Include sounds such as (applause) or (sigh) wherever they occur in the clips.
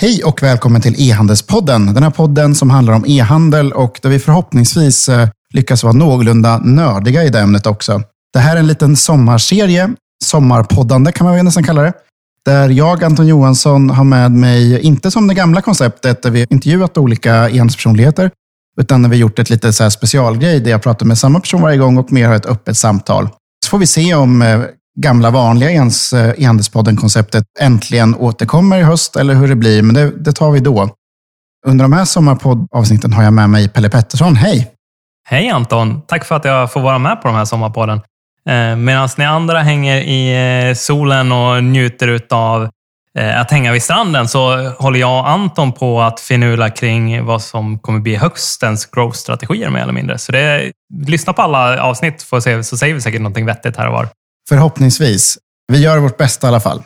Hej och välkommen till E-handelspodden. Den här podden som handlar om e-handel och där vi förhoppningsvis eh, lyckas vara någorlunda nördiga i det ämnet också. Det här är en liten sommarserie, sommarpoddande kan man väl nästan kalla det. Där jag, Anton Johansson, har med mig, inte som det gamla konceptet där vi intervjuat olika e-handelspersonligheter, utan när vi gjort ett lite så här specialgrej där jag pratar med samma person varje gång och mer har ett öppet samtal. Så får vi se om eh, gamla vanliga ens, E-handelspodden-konceptet äntligen återkommer i höst eller hur det blir, men det, det tar vi då. Under de här sommarpoddavsnitten har jag med mig Pelle Pettersson. Hej! Hej Anton! Tack för att jag får vara med på de här sommarpodden. Eh, Medan ni andra hänger i eh, solen och njuter av eh, att hänga vid stranden så håller jag och Anton på att finula kring vad som kommer bli höstens growth-strategier mer eller mindre. Så det, lyssna på alla avsnitt får se, så säger vi säkert någonting vettigt här och var. Förhoppningsvis. Vi gör vårt bästa i alla fall.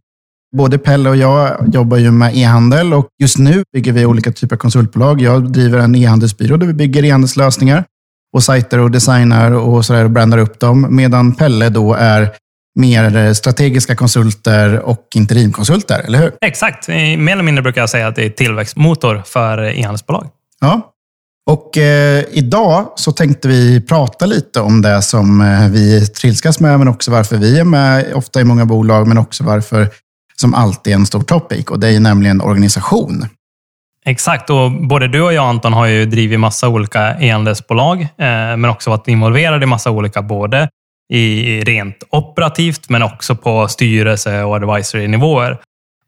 Både Pelle och jag jobbar ju med e-handel och just nu bygger vi olika typer av konsultbolag. Jag driver en e-handelsbyrå där vi bygger e-handelslösningar och sajter och designar och sådär och brandar upp dem. Medan Pelle då är mer strategiska konsulter och interimkonsulter, eller hur? Exakt. Mer eller mindre brukar jag säga att det är tillväxtmotor för e-handelsbolag. Ja, och eh, idag så tänkte vi prata lite om det som eh, vi trilskas med, men också varför vi är med ofta i många bolag, men också varför som alltid är en stor topic. Och det är nämligen organisation. Exakt, och både du och jag Anton har ju drivit massa olika e-handelsbolag, eh, men också varit involverade i massa olika, både i rent operativt, men också på styrelse och advisory-nivåer.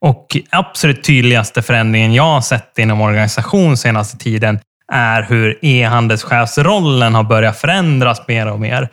Och absolut tydligaste förändringen jag har sett inom organisation senaste tiden är hur e-handelschefsrollen har börjat förändras mer och mer.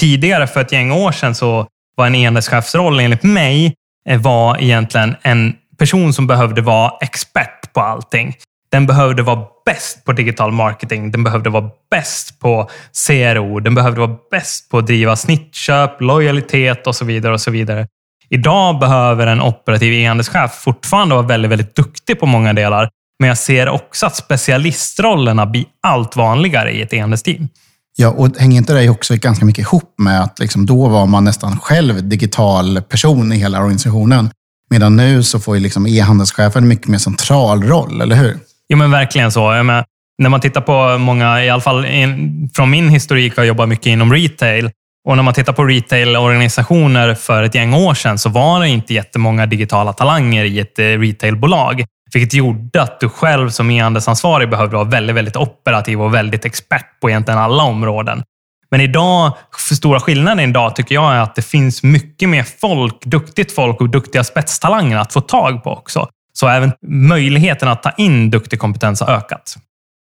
Tidigare, för ett gäng år sedan, så var en e-handelschefsroll enligt mig eh, var egentligen en person som behövde vara expert på allting. Den behövde vara bäst på digital marketing. Den behövde vara bäst på CRO. Den behövde vara bäst på att driva snittköp, lojalitet och så vidare. och så vidare. Idag behöver en operativ e-handelschef fortfarande vara väldigt, väldigt duktig på många delar, men jag ser också att specialistrollerna blir allt vanligare i ett e-handelsteam. Ja, och hänger inte det också ganska mycket ihop med att liksom då var man nästan själv digital person i hela organisationen? Medan nu så får ju liksom e-handelschefen en mycket mer central roll, eller hur? Jo, men verkligen så. Menar, när man tittar på många, i alla fall in, från min historik, har jobbat mycket inom retail. Och när man tittar på retailorganisationer för ett gäng år sedan så var det inte jättemånga digitala talanger i ett eh, retailbolag. Vilket gjorde att du själv som e-handelsansvarig behövde vara väldigt, väldigt operativ och väldigt expert på egentligen alla områden. Men idag, för stora skillnaden idag tycker jag är att det finns mycket mer folk, duktigt folk och duktiga spetstalanger att få tag på också. Så även möjligheten att ta in duktig kompetens har ökat.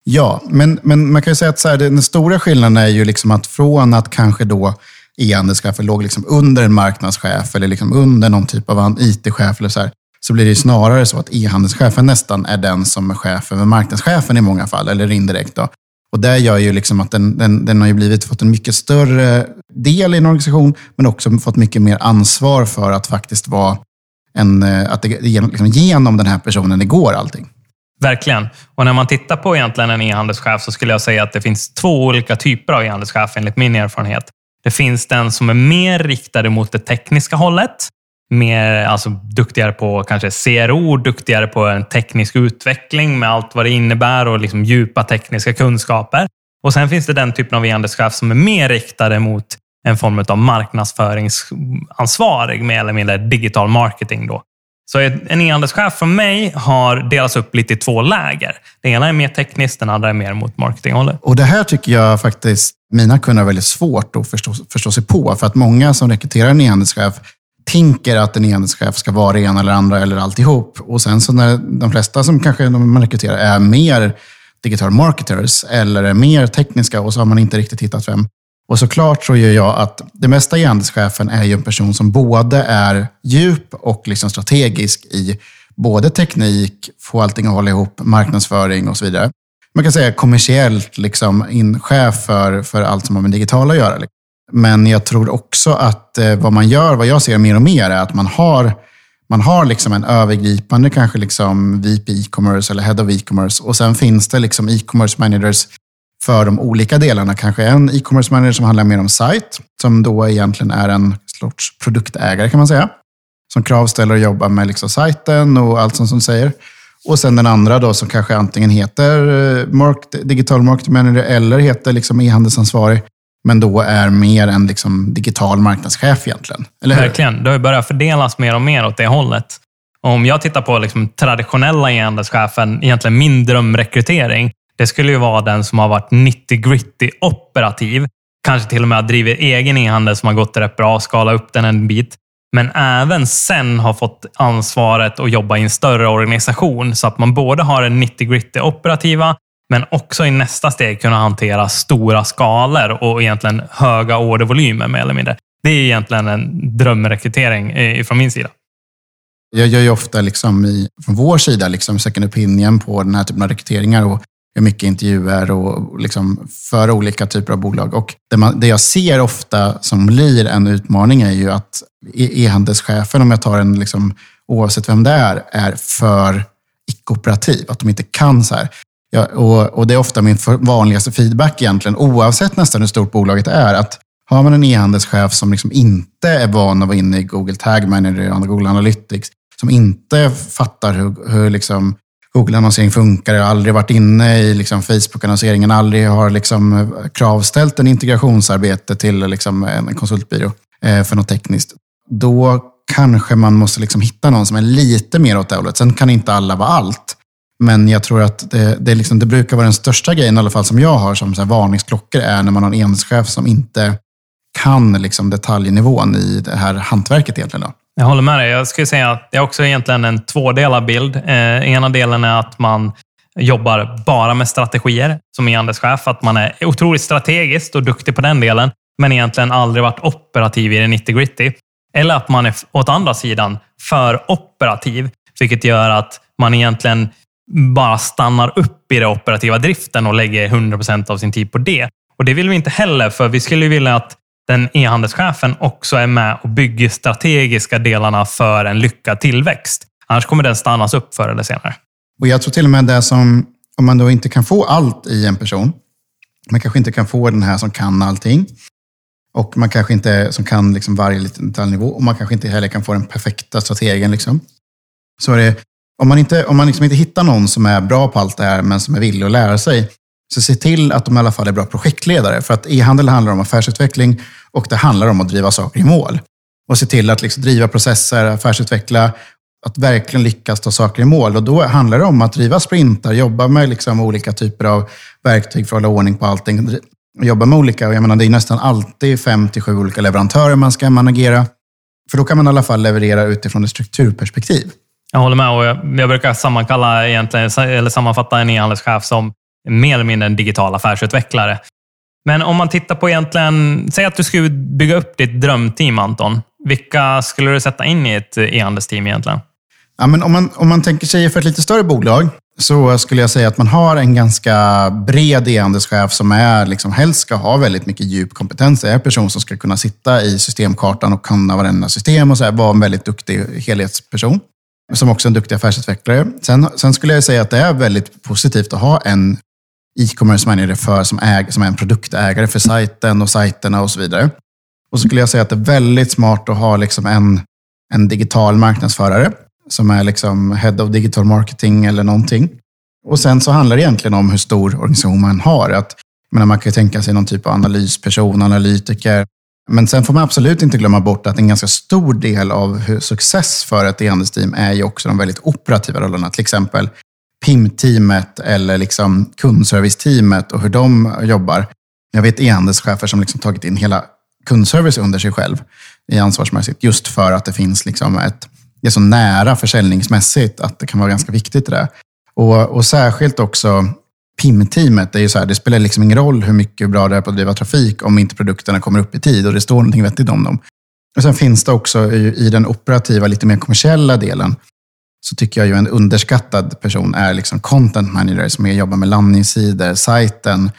Ja, men, men man kan ju säga att så här, den stora skillnaden är ju liksom att från att kanske då e-handelschefer låg liksom under en marknadschef eller liksom under någon typ av IT-chef eller så här, så blir det snarare så att e-handelschefen nästan är den som är chef över marknadschefen i många fall, eller indirekt. Då. Och det gör ju liksom att den, den, den har ju blivit, fått en mycket större del i en organisation, men också fått mycket mer ansvar för att faktiskt vara en, eh, att det, liksom, genom den här personen det går allting. Verkligen. Och när man tittar på egentligen en e-handelschef så skulle jag säga att det finns två olika typer av e-handelschef enligt min erfarenhet. Det finns den som är mer riktad mot det tekniska hållet mer, alltså duktigare på kanske CRO, duktigare på en teknisk utveckling med allt vad det innebär och liksom djupa tekniska kunskaper. Och sen finns det den typen av e-handelschef som är mer riktade mot en form av marknadsföringsansvarig, mer eller mindre digital marketing. Då. Så en e-handelschef från mig har delats upp lite i två läger. Den ena är mer tekniskt, den andra är mer mot marketinghållet. Och det här tycker jag faktiskt mina kunder har väldigt svårt att förstå, förstå sig på. För att många som rekryterar en e-handelschef tänker att en enhetschef ska vara det ena eller andra eller alltihop. Och sen så när de flesta som kanske man rekryterar är mer digital marketers eller är mer tekniska och så har man inte riktigt hittat vem. Och såklart tror jag att det mesta i handelschefen är ju en person som både är djup och liksom strategisk i både teknik, få allting att hålla ihop, marknadsföring och så vidare. Man kan säga kommersiellt liksom in chef för, för allt som har med digitala att göra. Liksom. Men jag tror också att eh, vad man gör, vad jag ser mer och mer, är att man har, man har liksom en övergripande kanske liksom VP e-commerce eller Head of e-commerce och sen finns det liksom e-commerce managers för de olika delarna. Kanske en e-commerce manager som handlar mer om sajt, som då egentligen är en sorts produktägare kan man säga. Som kravställer och jobbar med liksom sajten och allt som, som säger. Och sen den andra då som kanske antingen heter eh, digital marketing manager eller heter liksom e-handelsansvarig. Men då är mer en liksom digital marknadschef egentligen. Eller hur? Verkligen. Det har börjat fördelas mer och mer åt det hållet. Om jag tittar på liksom traditionella e-handelschefen, egentligen min drömrekrytering, det skulle ju vara den som har varit 90 gritty operativ. Kanske till och med har drivit egen e-handel som har gått rätt bra, skala upp den en bit. Men även sen har fått ansvaret att jobba i en större organisation så att man både har den 90 gritty operativa, men också i nästa steg kunna hantera stora skalor och egentligen höga ordervolymer mer eller mindre. Det är egentligen en drömrekrytering från min sida. Jag gör ju ofta liksom i, från vår sida liksom second opinion på den här typen av rekryteringar och gör mycket intervjuer och liksom för olika typer av bolag. Och det, man, det jag ser ofta som blir en utmaning är ju att e- e-handelschefen, om jag tar en, liksom, oavsett vem det är, är för icke-operativ. Att de inte kan så här. Ja, och, och, det är ofta min vanligaste feedback egentligen, oavsett nästan hur stort bolaget är, att har man en e-handelschef som liksom inte är van att vara inne i Google Tag Manager och Google Analytics, som inte fattar hur, hur liksom Google-annonsering funkar, har aldrig varit inne i liksom Facebook-annonseringen, aldrig har liksom kravställt en integrationsarbete till liksom en konsultbyrå eh, för något tekniskt. Då kanske man måste liksom hitta någon som är lite mer åt det hållet. Sen kan inte alla vara allt. Men jag tror att det, det, liksom, det brukar vara den största grejen, i alla fall som jag har som så här varningsklockor, är när man har en enhetschef som inte kan liksom detaljnivån i det här hantverket egentligen. Då. Jag håller med dig. Jag skulle säga att det är också egentligen en tvådelad bild. Eh, ena delen är att man jobbar bara med strategier som e-handelschef. Att man är otroligt strategiskt och duktig på den delen, men egentligen aldrig varit operativ i det 90 gritty. Eller att man är åt andra sidan för operativ, vilket gör att man egentligen bara stannar upp i den operativa driften och lägger 100 procent av sin tid på det. Och Det vill vi inte heller, för vi skulle vilja att den e-handelschefen också är med och bygger strategiska delarna för en lyckad tillväxt. Annars kommer den stannas upp förr eller senare. Och Jag tror till och med det som, om man då inte kan få allt i en person, man kanske inte kan få den här som kan allting, och man kanske inte som kan liksom varje liten detaljnivå, och man kanske inte heller kan få den perfekta strategen. Liksom. Så är det, om man, inte, om man liksom inte hittar någon som är bra på allt det här, men som är villig att lära sig, så se till att de i alla fall är bra projektledare. För att e-handel handlar om affärsutveckling och det handlar om att driva saker i mål. Och se till att liksom driva processer, affärsutveckla, att verkligen lyckas ta saker i mål. Och då handlar det om att driva sprintar, jobba med liksom olika typer av verktyg för att hålla ordning på allting. Jobba med olika, jag menar det är nästan alltid fem till sju olika leverantörer man ska managera. För då kan man i alla fall leverera utifrån ett strukturperspektiv. Jag håller med och jag, jag brukar sammankalla egentligen, eller sammanfatta en e-handelschef som mer eller mindre en digital affärsutvecklare. Men om man tittar på egentligen, säg att du skulle bygga upp ditt drömteam Anton. Vilka skulle du sätta in i ett e-handelsteam egentligen? Ja, men om, man, om man tänker sig för ett lite större bolag så skulle jag säga att man har en ganska bred e-handelschef som är, liksom, helst ska ha väldigt mycket djup kompetens. Det är en person som ska kunna sitta i systemkartan och kunna varenda system och så här, vara en väldigt duktig helhetsperson. Som också är en duktig affärsutvecklare. Sen, sen skulle jag säga att det är väldigt positivt att ha en e-commerce manager för som, äg, som är en produktägare för sajten och sajterna och så vidare. Och så skulle jag säga att det är väldigt smart att ha liksom en, en digital marknadsförare som är liksom head of digital marketing eller någonting. Och sen så handlar det egentligen om hur stor organisation man har. Att, menar, man kan ju tänka sig någon typ av analysperson, analytiker. Men sen får man absolut inte glömma bort att en ganska stor del av hur success för ett e-handelsteam är ju också de väldigt operativa rollerna. Till exempel PIM-teamet eller liksom kundservice-teamet och hur de jobbar. Jag vet e-handelschefer som liksom tagit in hela kundservice under sig själv i ansvarsmässigt, just för att det finns liksom ett, det är så nära försäljningsmässigt att det kan vara ganska viktigt det. Och, och särskilt också PIM-teamet, det, är ju så här, det spelar liksom ingen roll hur mycket bra det är på att driva trafik om inte produkterna kommer upp i tid och det står någonting vettigt om dem. Och Sen finns det också i, i den operativa, lite mer kommersiella delen, så tycker jag ju en underskattad person är liksom content manager som jobbar med landningssidor, sajten.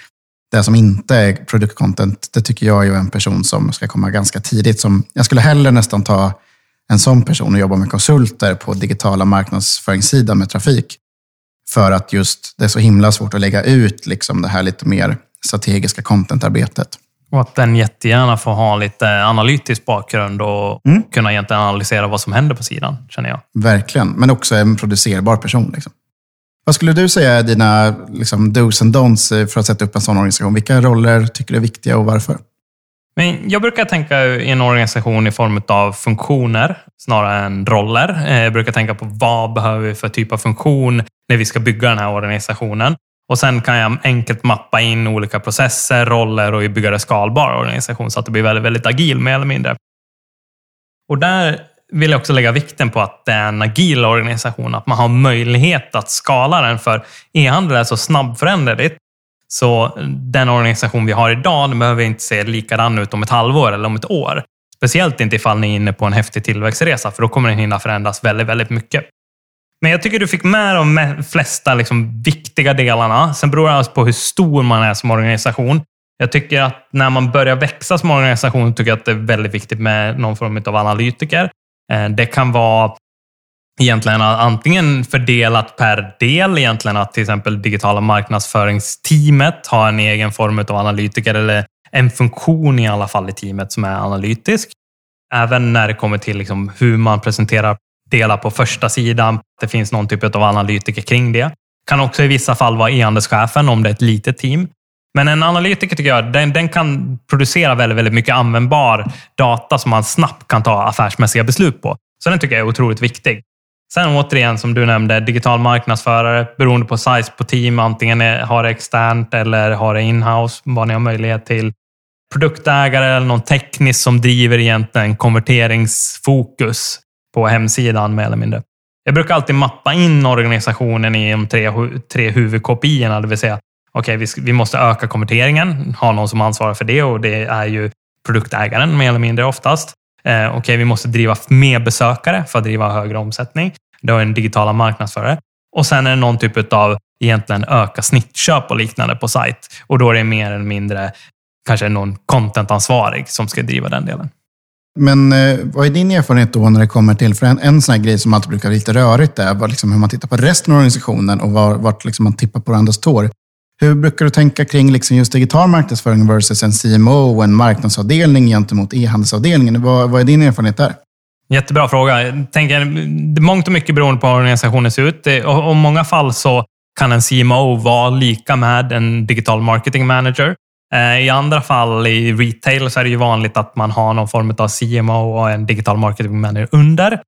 Det som inte är produktcontent, det tycker jag är en person som ska komma ganska tidigt. Som, jag skulle hellre nästan ta en sån person och jobba med konsulter på digitala marknadsföringssidan med trafik. För att just det är så himla svårt att lägga ut liksom det här lite mer strategiska contentarbetet. Och att den jättegärna får ha lite analytisk bakgrund och mm. kunna egentligen analysera vad som händer på sidan, känner jag. Verkligen, men också en producerbar person. Liksom. Vad skulle du säga är dina liksom, dos and don'ts för att sätta upp en sån organisation? Vilka roller tycker du är viktiga och varför? Men jag brukar tänka i en organisation i form av funktioner snarare än roller. Eh, jag brukar tänka på vad behöver vi för typ av funktion när vi ska bygga den här organisationen. Och Sen kan jag enkelt mappa in olika processer, roller och bygga en skalbar organisation så att det blir väldigt, väldigt agil mer eller mindre. Och där vill jag också lägga vikten på att det är en agil organisation, att man har möjlighet att skala den. För e-handel är så snabbföränderligt så den organisation vi har idag den behöver inte se likadan ut om ett halvår eller om ett år. Speciellt inte ifall ni är inne på en häftig tillväxtresa, för då kommer den hinna förändras väldigt, väldigt mycket. Men jag tycker du fick med de flesta liksom viktiga delarna. Sen beror det alltså på hur stor man är som organisation. Jag tycker att när man börjar växa som organisation tycker jag att det är väldigt viktigt med någon form av analytiker. Eh, det kan vara egentligen antingen fördelat per del, egentligen att till exempel digitala marknadsföringsteamet har en egen form av analytiker eller en funktion i alla fall i teamet som är analytisk. Även när det kommer till liksom hur man presenterar delar på första sidan. Det finns någon typ av analytiker kring det. Kan också i vissa fall vara e-handelschefen om det är ett litet team. Men en analytiker tycker jag, den, den kan producera väldigt, väldigt mycket användbar data som man snabbt kan ta affärsmässiga beslut på. Så den tycker jag är otroligt viktig. Sen återigen, som du nämnde, digital marknadsförare beroende på size på team. Antingen har det externt eller har det inhouse, vad ni har möjlighet till. Produktägare eller någon teknisk som driver egentligen konverteringsfokus på hemsidan mer eller mindre. Jag brukar alltid mappa in organisationen i de tre, tre huvudkopiorna, det vill säga okej, okay, vi, vi måste öka konverteringen, ha någon som ansvarar för det och det är ju produktägaren mer eller mindre oftast. Eh, Okej, okay, vi måste driva mer besökare för att driva högre omsättning. Det har en digitala marknadsförare. Och sen är det någon typ av egentligen öka snittköp och liknande på sajt. Och då är det mer eller mindre kanske någon contentansvarig som ska driva den delen. Men eh, vad är din erfarenhet då när det kommer till, för en, en sån här grej som alltid brukar vara lite rörigt är vad, liksom hur man tittar på resten av organisationen och var, vart liksom man tippar på varandras tår. Hur brukar du tänka kring liksom just digital marknadsföring versus en CMO och en marknadsavdelning gentemot e-handelsavdelningen? Vad, vad är din erfarenhet där? Jättebra fråga. Jag tänker, det är mångt och mycket beroende på hur organisationen ser ut. I många fall så kan en CMO vara lika med en digital marketing manager. Eh, I andra fall i retail så är det ju vanligt att man har någon form av CMO och en digital marketing manager under.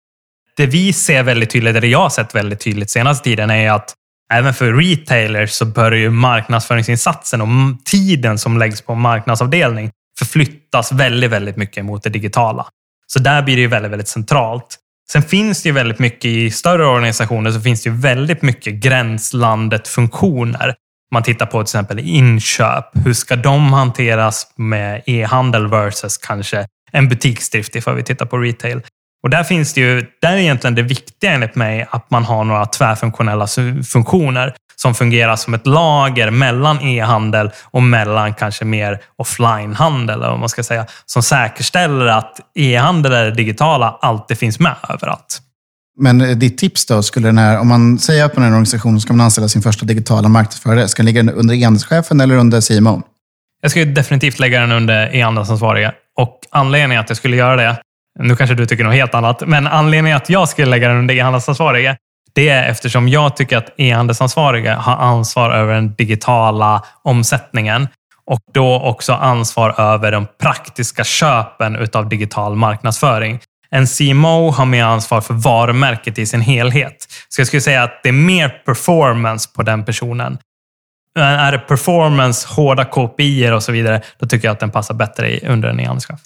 Det vi ser väldigt tydligt, eller jag har sett väldigt tydligt senaste tiden, är att även för retailers så börjar ju marknadsföringsinsatsen och tiden som läggs på marknadsavdelning förflyttas väldigt, väldigt mycket mot det digitala. Så där blir det ju väldigt, väldigt centralt. Sen finns det ju väldigt mycket i större organisationer så finns det ju väldigt mycket gränslandet-funktioner. Man tittar på till exempel inköp. Hur ska de hanteras med e-handel versus kanske en butiksdrift ifall vi tittar på retail. Och där finns det ju, där är egentligen det viktiga enligt mig att man har några tvärfunktionella funktioner som fungerar som ett lager mellan e-handel och mellan kanske mer offline-handel, eller vad man ska säga, som säkerställer att e-handel eller digitala alltid finns med överallt. Men eh, ditt tips då, skulle den här, om man säger att man är en organisation ska man anställa sin första digitala marknadsförare, ska den ligga under e-handelschefen eller under CMO? Jag skulle definitivt lägga den under e-handelsansvariga. Och anledningen att jag skulle göra det, nu kanske du tycker något helt annat, men anledningen att jag skulle lägga den under e-handelsansvariga, det är eftersom jag tycker att e-handelsansvariga har ansvar över den digitala omsättningen och då också ansvar över de praktiska köpen av digital marknadsföring. En CMO har mer ansvar för varumärket i sin helhet. Så jag skulle säga att det är mer performance på den personen. Är det performance, hårda KPI och så vidare, då tycker jag att den passar bättre under en e-handelschef.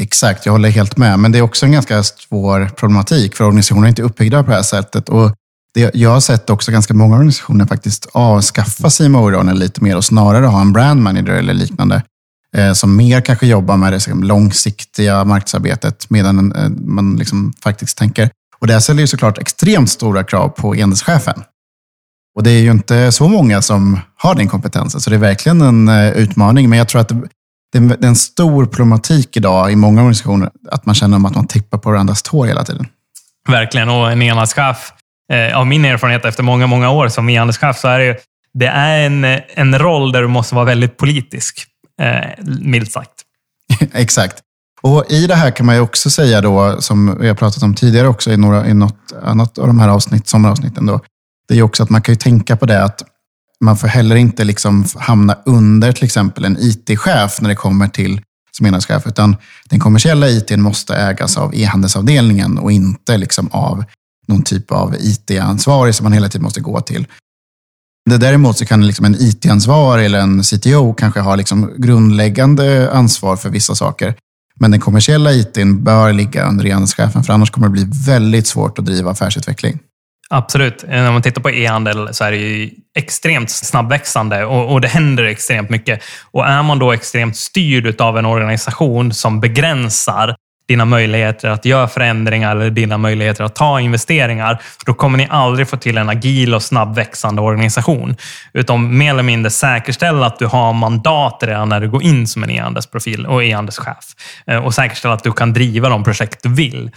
Exakt, jag håller helt med. Men det är också en ganska svår problematik, för organisationer är inte uppbyggda på det här sättet. Och det, jag har sett också ganska många organisationer faktiskt avskaffa CMO-rollen lite mer och snarare ha en brand manager eller liknande. Eh, som mer kanske jobbar med det liksom långsiktiga marknadsarbetet medan eh, man liksom faktiskt tänker. Och det ställer ju såklart extremt stora krav på enhetschefen. Och det är ju inte så många som har den kompetensen, så det är verkligen en eh, utmaning. Men jag tror att det, är en stor problematik idag i många organisationer, att man känner att man tippar på varandras tår hela tiden. Verkligen, och en enhetschef, av min erfarenhet efter många, många år som enhetschef, så är det, det är en, en roll där du måste vara väldigt politisk eh, milt sagt. (laughs) Exakt. Och I det här kan man ju också säga då, som vi har pratat om tidigare också i, några, i något annat av de här avsnitt, sommaravsnitten, då, det är också att man kan ju tänka på det att man får heller inte liksom hamna under till exempel en IT-chef när det kommer till som enhetschef, utan den kommersiella IT måste ägas av e-handelsavdelningen och inte liksom av någon typ av IT-ansvarig som man hela tiden måste gå till. Däremot så kan liksom en IT-ansvarig eller en CTO kanske ha liksom grundläggande ansvar för vissa saker. Men den kommersiella ITn bör ligga under e-handelschefen, för annars kommer det bli väldigt svårt att driva affärsutveckling. Absolut. Eh, när man tittar på e-handel så är det ju extremt snabbväxande och, och, det händer extremt mycket. Och är man då extremt styrd av en organisation som begränsar dina möjligheter att göra förändringar eller dina möjligheter att ta investeringar, då kommer ni aldrig få till en agil och snabbväxande organisation. Utan mer eller mindre säkerställa att du har mandat redan när du går in som en e-handelsprofil och e-handelschef. Eh, och säkerställa att du kan driva de projekt du vill.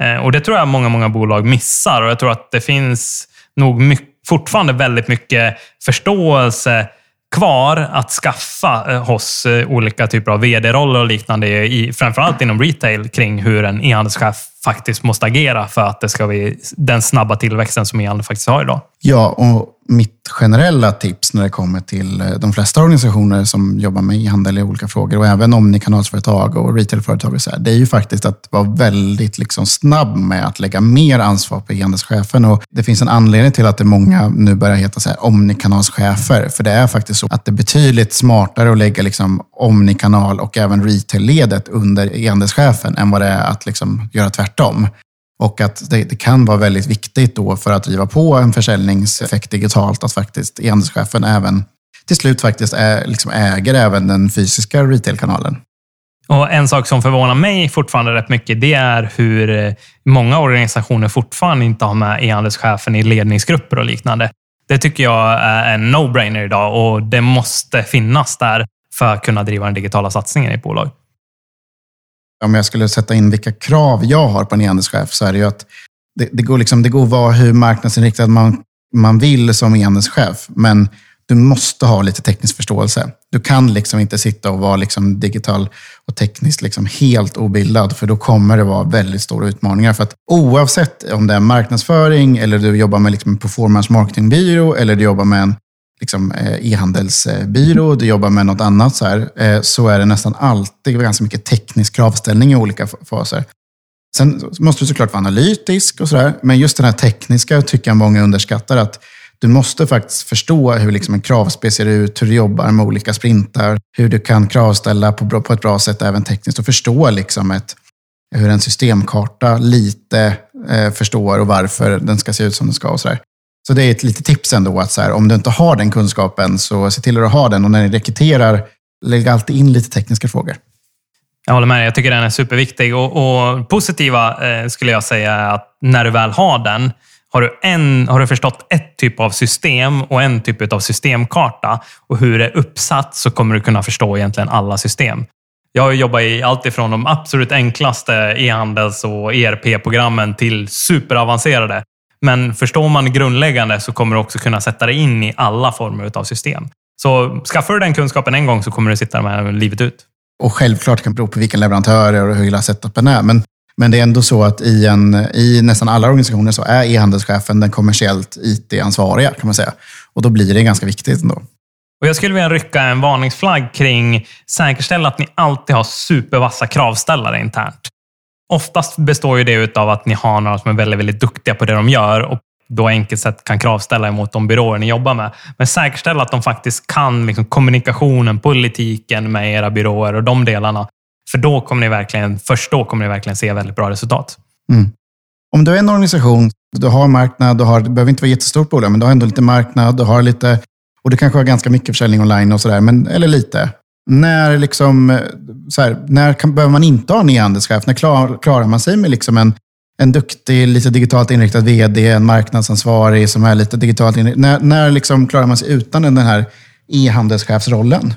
Eh, och Det tror jag många, många bolag missar och jag tror att det finns nog mycket, fortfarande väldigt mycket förståelse kvar att skaffa eh, hos eh, olika typer av vd-roller och liknande, i, framförallt inom retail, kring hur en e-handelschef faktiskt måste agera för att det ska bli den snabba tillväxten som e-handeln faktiskt har idag. Ja, och mitt generella tips när det kommer till eh, de flesta organisationer som jobbar med e-handel i olika frågor och även omnikanalsföretag och retailföretag, och så här, det är ju faktiskt att vara väldigt liksom snabb med att lägga mer ansvar på e-handelschefen. Och det finns en anledning till att det många nu börjar heta så här, omnikanalschefer, för det är faktiskt så att det är betydligt smartare att lägga liksom omnikanal och även retail-ledet under e-handelschefen än vad det är att liksom göra tvärtom. Och att det, det, kan vara väldigt viktigt då för att driva på en försäljningseffekt digitalt att faktiskt e-handelschefen även till slut faktiskt är, liksom äger även den fysiska retailkanalen. Och En sak som förvånar mig fortfarande rätt mycket, det är hur eh, många organisationer fortfarande inte har med e-handelschefen i ledningsgrupper och liknande. Det tycker jag är en no-brainer idag och det måste finnas där för att kunna driva den digitala satsningen i ett bolag om jag skulle sätta in vilka krav jag har på en e-handelschef så är det ju att det, det, går, liksom, det går att vara hur marknadsinriktad man, man vill som e-handelschef. Men du måste ha lite teknisk förståelse. Du kan liksom inte sitta och vara liksom digital och tekniskt liksom helt obildad, för då kommer det vara väldigt stora utmaningar. För att oavsett om det är marknadsföring, eller du jobbar med liksom en performance marketingbyrå, eller du jobbar med en liksom, eh, e-handelsbyrå, du jobbar med något annat, så, här, eh, så är det nästan alltid ganska mycket teknisk kravställning i olika faser. Sen måste du såklart vara analytisk och sådär, men just den här tekniska tycker jag många underskattar. att du måste faktiskt förstå hur liksom en kravspec ser ut, hur du jobbar med olika sprintar, hur du kan kravställa på, på ett bra sätt även tekniskt och förstå liksom ett, hur en systemkarta lite eh, förstår och varför den ska se ut som den ska. Och sådär. Så det är ett litet tips ändå att så här, om du inte har den kunskapen så se till att ha den och när ni rekryterar, lägg alltid in lite tekniska frågor. Jag håller med. Jag tycker den är superviktig. Och, och positiva eh, skulle jag säga är att när du väl har den, har du, en, har du förstått ett typ av system och en typ av systemkarta och hur det är uppsatt så kommer du kunna förstå egentligen alla system. Jag har jobbat i allt ifrån de absolut enklaste e-handels och ERP-programmen till superavancerade. Men förstår man grundläggande så kommer du också kunna sätta dig in i alla former av system. Så skaffar du den kunskapen en gång så kommer du sitta med livet ut. Och självklart kan det bero på vilken leverantör och hur hela setupen är. Men, men det är ändå så att i, en, i nästan alla organisationer så är e-handelschefen den kommersiellt IT-ansvariga kan man säga. Och då blir det ganska viktigt ändå. Och jag skulle vilja rycka en varningsflagg kring säkerställa att ni alltid har supervassa kravställare internt. Oftast består ju det av att ni har några som är väldigt, väldigt duktiga på det de gör och då enkelt sett kan kravställa emot de byråer ni jobbar med. Men säkerställa att de faktiskt kan liksom kommunikationen, politiken med era byråer och de delarna. För då kommer ni verkligen, först då kommer ni verkligen se väldigt bra resultat. Mm. Om du är en organisation, du har marknad, du har, det behöver inte vara jättestort bolag, men du har ändå lite marknad, du har lite, och du kanske har ganska mycket försäljning online och sådär, eller lite. När, liksom, eh, så här, när kan, behöver man inte ha en e-handelschef? När klar, klarar man sig med liksom en, en duktig, lite digitalt inriktad vd, en marknadsansvarig som är lite digitalt inriktad? När, när liksom klarar man sig utan den här e-handelschefsrollen?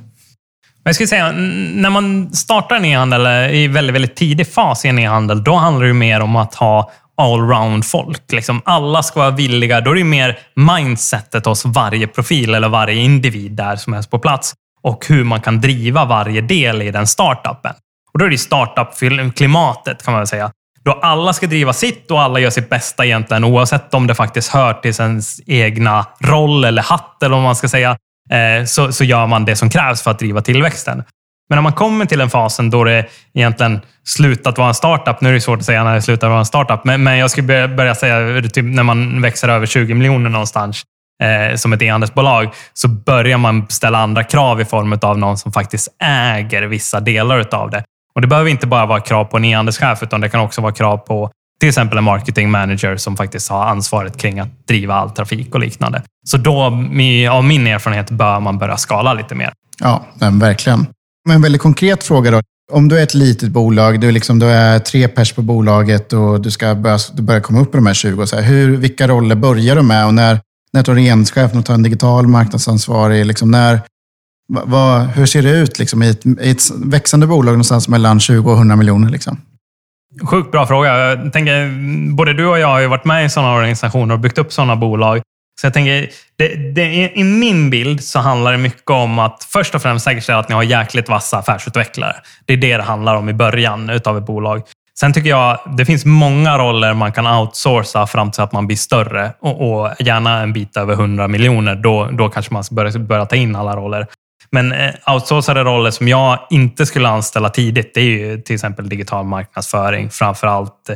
Jag skulle säga, när man startar en e-handel eh, i väldigt, väldigt tidig fas i en e-handel, då handlar det mer om att ha allround-folk. Liksom alla ska vara villiga. Då är det mer mindsetet hos varje profil eller varje individ där som är på plats och hur man kan driva varje del i den startupen. Och då är det startup-klimatet kan man säga. då alla ska driva sitt och alla gör sitt bästa egentligen, oavsett om det faktiskt hör till ens egna roll eller hatt, eller vad man ska säga, eh, så, så gör man det som krävs för att driva tillväxten. Men när man kommer till den fasen då det egentligen slutat vara en startup, nu är det svårt att säga när det slutar vara en startup, men, men jag skulle börja säga typ när man växer över 20 miljoner någonstans, eh, som ett e-handelsbolag, så börjar man ställa andra krav i form av någon som faktiskt äger vissa delar av det. Och Det behöver inte bara vara krav på en e-handelschef, utan det kan också vara krav på till exempel en marketing manager som faktiskt har ansvaret kring att driva all trafik och liknande. Så då, av min erfarenhet, bör man börja skala lite mer. Ja, men verkligen. Men en väldigt konkret fråga då. Om du är ett litet bolag, du, liksom, du är tre pers på bolaget och du ska börja, du börjar komma upp i de här 20. Så här, hur, vilka roller börjar du med? Och när, när tar du enhetschef, tar en digital marknadsansvarig? Liksom när, vad, hur ser det ut liksom, i, ett, i ett växande bolag någonstans mellan 20 och 100 miljoner? Liksom? Sjukt bra fråga. Jag tänker, både du och jag har ju varit med i sådana organisationer och byggt upp sådana bolag. Så jag tänker, det, det, i min bild så handlar det mycket om att först och främst säkerställa att ni har jäkligt vassa affärsutvecklare. Det är det det handlar om i början utav ett bolag. Sen tycker jag det finns många roller man kan outsourca fram till att man blir större och, och gärna en bit över 100 miljoner. Då, då kanske man ska börja, börja ta in alla roller. Men eh, outsourcade roller som jag inte skulle anställa tidigt, det är ju till exempel digital marknadsföring. Framför allt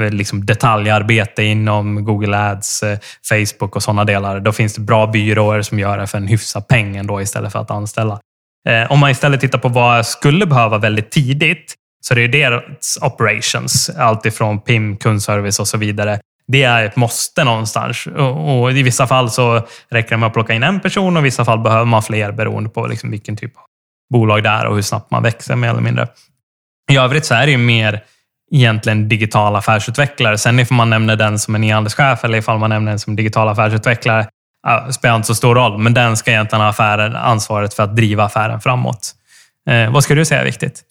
eh, liksom detaljarbete inom Google Ads, eh, Facebook och sådana delar. Då finns det bra byråer som gör det för en hyfsad peng ändå istället för att anställa. Om man istället tittar på vad jag skulle behöva väldigt tidigt, så det är deras operations. Allt ifrån PIM, kundservice och så vidare det är ett måste någonstans. Och, och, I vissa fall så räcker det med att plocka in en person och i vissa fall behöver man fler beroende på liksom vilken typ av bolag det är och hur snabbt man växer mer eller mindre. I övrigt så är det ju mer egentligen digital affärsutvecklare. Sen ifall man nämner den som en e-handelschef eller ifall man nämner den som digital affärsutvecklare spelar inte så stor roll, men den ska egentligen ha affären, ansvaret för att driva affären framåt. Eh, vad ska du säga är viktigt?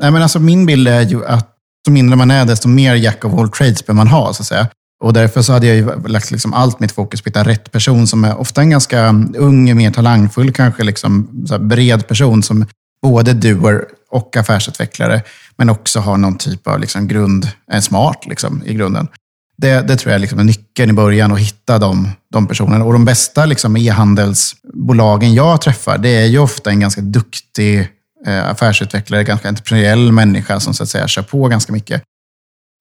Nej, men alltså min bild är ju att ju mindre man är, desto mer jack of all trades bör man ha. Så att säga. Och därför så hade jag lagt liksom allt mitt fokus på att hitta rätt person som är ofta en ganska ung, mer talangfull, kanske liksom bred person som både doer och affärsutvecklare, men också har någon typ av liksom grund, är smart liksom, i grunden. Det, det tror jag liksom är nyckeln i början, att hitta de, de personerna. Och de bästa liksom, e-handelsbolagen jag träffar, det är ju ofta en ganska duktig affärsutvecklare, ganska entreprenöriell människa som så att säga kör på ganska mycket.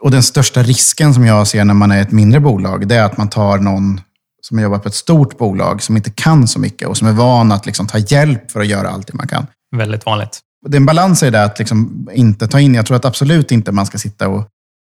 Och den största risken som jag ser när man är ett mindre bolag, det är att man tar någon som jobbar på ett stort bolag som inte kan så mycket och som är van att liksom ta hjälp för att göra allt det man kan. Väldigt vanligt. Det är en balans i det att liksom inte ta in, jag tror att absolut inte man ska sitta och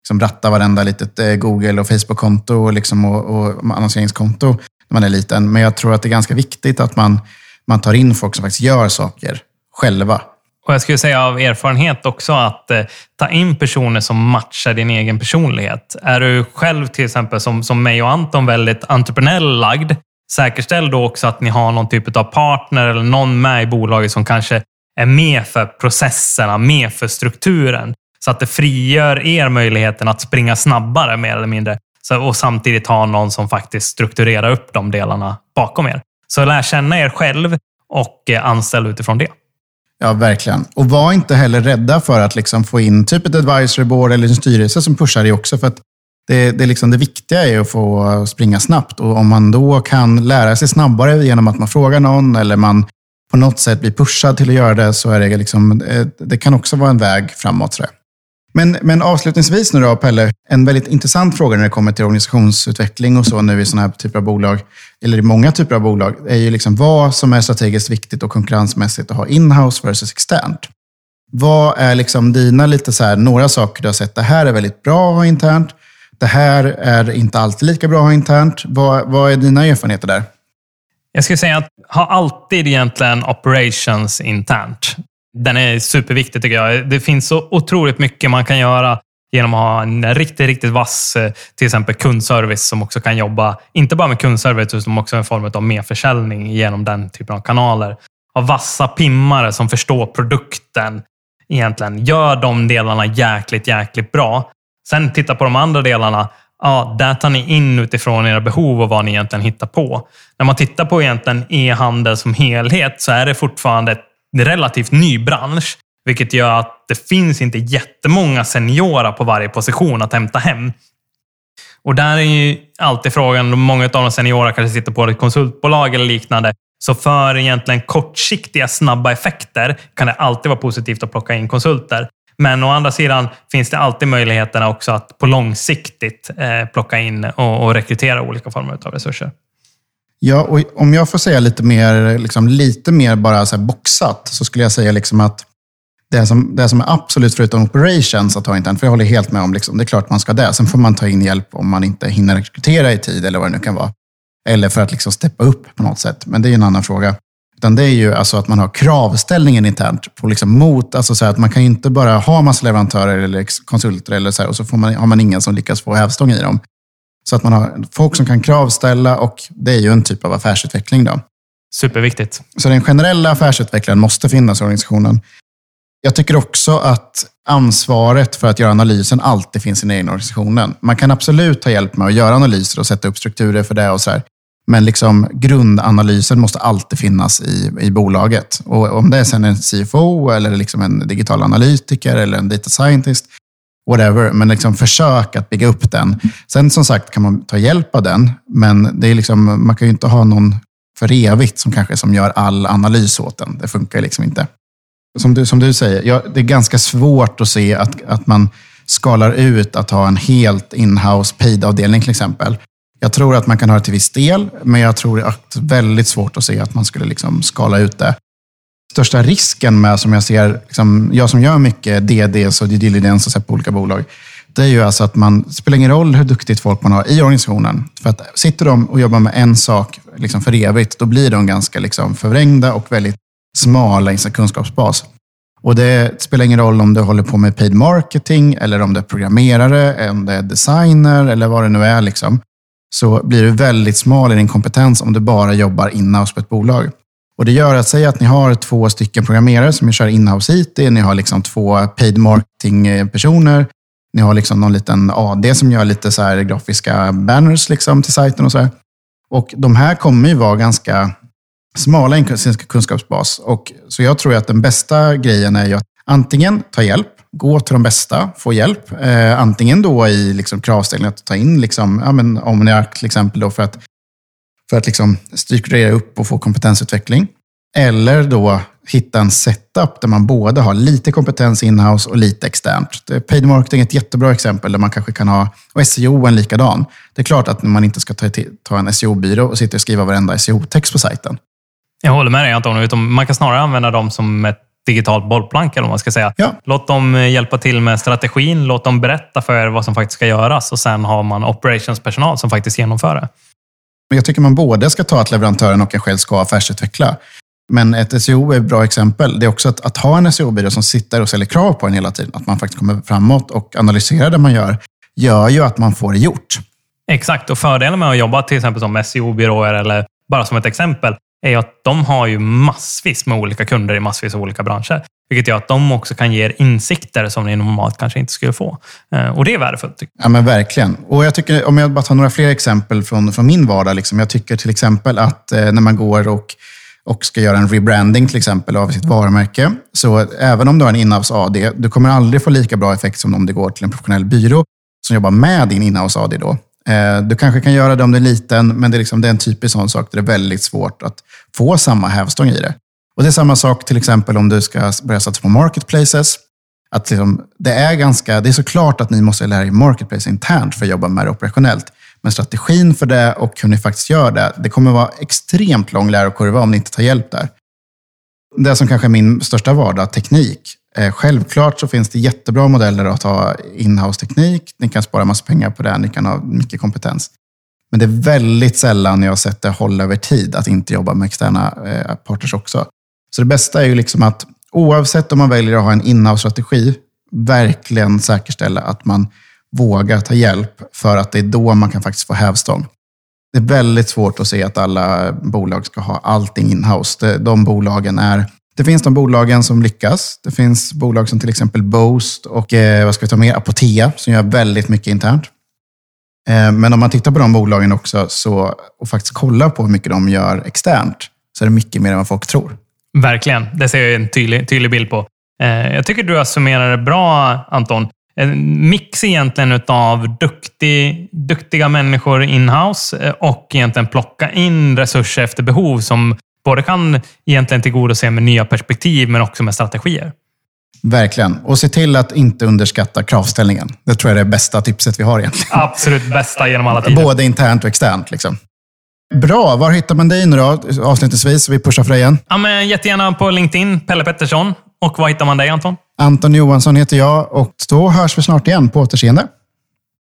liksom ratta varenda litet eh, Google och Facebook-konto och, liksom och, och annonseringskonto när man är liten. Men jag tror att det är ganska viktigt att man, man tar in folk som faktiskt gör saker själva. Och Jag skulle säga av erfarenhet också att eh, ta in personer som matchar din egen personlighet. Är du själv till exempel som, som mig och Anton väldigt entreprenöriellt lagd, säkerställ då också att ni har någon typ av partner eller någon med i bolaget som kanske är med för processerna, med för strukturen. Så att det frigör er möjligheten att springa snabbare mer eller mindre. Så, och samtidigt ha någon som faktiskt strukturerar upp de delarna bakom er. Så lär känna er själv och eh, anställ utifrån det. Ja, verkligen. Och var inte heller rädda för att liksom få in typ ett advisory board eller en styrelse som pushar dig också. För att det, det, liksom det viktiga är att få springa snabbt. Och om man då kan lära sig snabbare genom att man frågar någon eller man på något sätt blir pushad till att göra det, så är det, liksom, eh, det kan också vara en väg framåt. Så men, men avslutningsvis nu då, Pelle, en väldigt intressant fråga när det kommer till organisationsutveckling och så nu i sådana här typer av bolag, eller i många typer av bolag, är ju liksom vad som är strategiskt viktigt och konkurrensmässigt att ha inhouse versus externt. Vad är liksom dina lite så här, några saker du har sett, det här är väldigt bra att ha internt, det här är inte alltid lika bra att ha internt. Vad, vad är dina erfarenheter där? Jag skulle säga att ha alltid egentligen operations internt. Den är superviktig tycker jag. Det finns så otroligt mycket man kan göra genom att ha en riktigt, riktigt vass eh, till exempel kundservice som också kan jobba, inte bara med kundservice, utan också en form av merförsäljning genom den typen av kanaler. Ha vassa pimmare som förstår produkten egentligen. Gör de delarna jäkligt, jäkligt bra. Sen titta på de andra delarna. Ja, där tar ni in utifrån era behov och vad ni egentligen hittar på. När man tittar på egentligen e-handel som helhet så är det fortfarande ett relativt ny bransch. Vilket gör att det finns inte jättemånga seniora på varje position att hämta hem. Och där är ju alltid frågan, många av de seniora kanske sitter på ett konsultbolag eller liknande. Så för egentligen kortsiktiga, snabba effekter kan det alltid vara positivt att plocka in konsulter. Men å andra sidan finns det alltid möjligheterna också att på långsiktigt eh, plocka in och, och rekrytera olika former av resurser. Ja, och om jag får säga lite mer, liksom, lite mer bara så boxat, så skulle jag säga liksom att det som, det som är absolut förutom operations att ha internt, för jag håller helt med om, liksom, det är klart man ska det. Sen får man ta in hjälp om man inte hinner rekrytera i tid eller vad det nu kan vara. Eller för att liksom steppa upp på något sätt. Men det är ju en annan fråga. Utan det är ju alltså att man har kravställningen internt på liksom mot, alltså så att man kan ju inte bara ha massa leverantörer eller konsulter eller så här, och så får man, har man ingen som lyckas få hävstång i dem. Så att man har folk som kan kravställa och det är ju en typ av affärsutveckling. Då. Superviktigt. Så den generella affärsutvecklaren måste finnas i organisationen. Jag tycker också att ansvaret för att göra analysen alltid finns i den egna organisationen. Man kan absolut ta hjälp med att göra analyser och sätta upp strukturer för det och så här. Men liksom grundanalysen måste alltid finnas i, i bolaget. Och om det är sen en CFO, eller liksom en digital analytiker eller en data scientist, whatever. Men liksom försök att bygga upp den. Sen som sagt kan man ta hjälp av den, men det är liksom, man kan ju inte ha någon för evigt som kanske som gör all analys åt den. Det funkar liksom inte. Som du, som du säger, ja, det är ganska svårt att se att, att man skalar ut att ha en helt inhouse paid-avdelning till exempel. Jag tror att man kan ha det till viss del, men jag tror att det är väldigt svårt att se att man skulle liksom skala ut det. Största risken med, som jag ser, liksom, jag som gör mycket DDs och due diligence och så på olika bolag, det är ju alltså att man, det spelar ingen roll hur duktigt folk man har i organisationen. För att sitter de och jobbar med en sak liksom för evigt, då blir de ganska liksom förvrängda och väldigt smala i sin kunskapsbas. Och det spelar ingen roll om du håller på med paid marketing, eller om du är programmerare, om du är designer eller vad det nu är. Liksom så blir du väldigt smal i din kompetens om du bara jobbar inhouse på ett bolag. Och Det gör att, säga att ni har två stycken programmerare som kör inhouse IT, ni har liksom två paid marketing-personer, ni har liksom någon liten AD som gör lite så här grafiska banners liksom till sajten och så här. Och de här kommer ju vara ganska smala i sin kunskapsbas. Och, så jag tror att den bästa grejen är ju att antingen ta hjälp gå till de bästa, få hjälp. Eh, antingen då i liksom kravställningen att ta in liksom, ja, men Omniarch till exempel då för att, för att liksom strukturera upp och få kompetensutveckling. Eller då hitta en setup där man både har lite kompetens inhouse och lite externt. Paid marketing är ett jättebra exempel där man kanske kan ha, och SEO en likadan. Det är klart att man inte ska ta, ta en SEO-byrå och sitta och skriva varenda SEO-text på sajten. Jag håller med dig Anton, utan man kan snarare använda dem som ett digitalt bollplank, eller vad man ska säga. Ja. Låt dem eh, hjälpa till med strategin, låt dem berätta för er vad som faktiskt ska göras och sen har man operationspersonal som faktiskt genomför det. Jag tycker man både ska ta att leverantören och en själv ska affärsutveckla. Men ett SEO är ett bra exempel. Det är också att, att ha en SEO-byrå som sitter och ställer krav på en hela tiden, att man faktiskt kommer framåt och analyserar det man gör, gör ju att man får det gjort. Exakt, och fördelen med att jobba till exempel som SEO-byråer, eller bara som ett exempel, är att de har ju massvis med olika kunder i massvis av olika branscher. Vilket gör att de också kan ge er insikter som ni normalt kanske inte skulle få. Eh, och det är värdefullt. Ja, men verkligen. Och jag tycker, om jag bara tar några fler exempel från, från min vardag. Liksom. Jag tycker till exempel att eh, när man går och, och ska göra en rebranding till exempel av sitt varumärke. Så även om du har en inhouse AD, du kommer aldrig få lika bra effekt som om du går till en professionell byrå som jobbar med din inhouse AD. Då. Eh, du kanske kan göra det om du är liten, men det är, liksom, det är en typisk sån sak där det är väldigt svårt att få samma hävstång i det. Och Det är samma sak till exempel om du ska börja satsa på marketplaces. Att liksom, det, är ganska, det är såklart att ni måste lära er marketplace internt för att jobba med det operationellt. Men strategin för det och hur ni faktiskt gör det, det kommer vara extremt lång lärokurva om ni inte tar hjälp där. Det som kanske är min största vardag, teknik. Eh, självklart så finns det jättebra modeller att ha inhouse-teknik. Ni kan spara massa pengar på det, ni kan ha mycket kompetens. Men det är väldigt sällan jag har sett det hålla över tid att inte jobba med externa parters partners också. Så det bästa är ju liksom att oavsett om man väljer att ha en inhouse-strategi, verkligen säkerställa att man vågar ta hjälp för att det är då man kan faktiskt få hävstång. Det är väldigt svårt att se att alla bolag ska ha allting inhouse. De bolagen är det finns de bolagen som lyckas. Det finns bolag som till exempel Boost och eh, vad ska vi ta mer? Apotea som gör väldigt mycket internt. Eh, men om man tittar på de bolagen också så, och faktiskt kollar på hur mycket de gör externt så är det mycket mer än vad folk tror. Verkligen. Det ser jag en tydlig, tydlig bild på. Eh, jag tycker du har summerat det bra, Anton. En mix egentligen av duktig, duktiga människor inhouse eh, och egentligen plocka in resurser efter behov som både kan egentligen tillgodose med nya perspektiv, men också med strategier. Verkligen. Och se till att inte underskatta kravställningen. Det tror jag är det bästa tipset vi har egentligen. Absolut bästa genom alla tider. Både internt och externt. Liksom. Bra. Var hittar man dig nu då, avslutningsvis? Vi pushar för dig igen. Ja, men jättegärna på LinkedIn, Pelle Pettersson. Och var hittar man dig, Anton? Anton Johansson heter jag och då hörs vi snart igen. På återseende.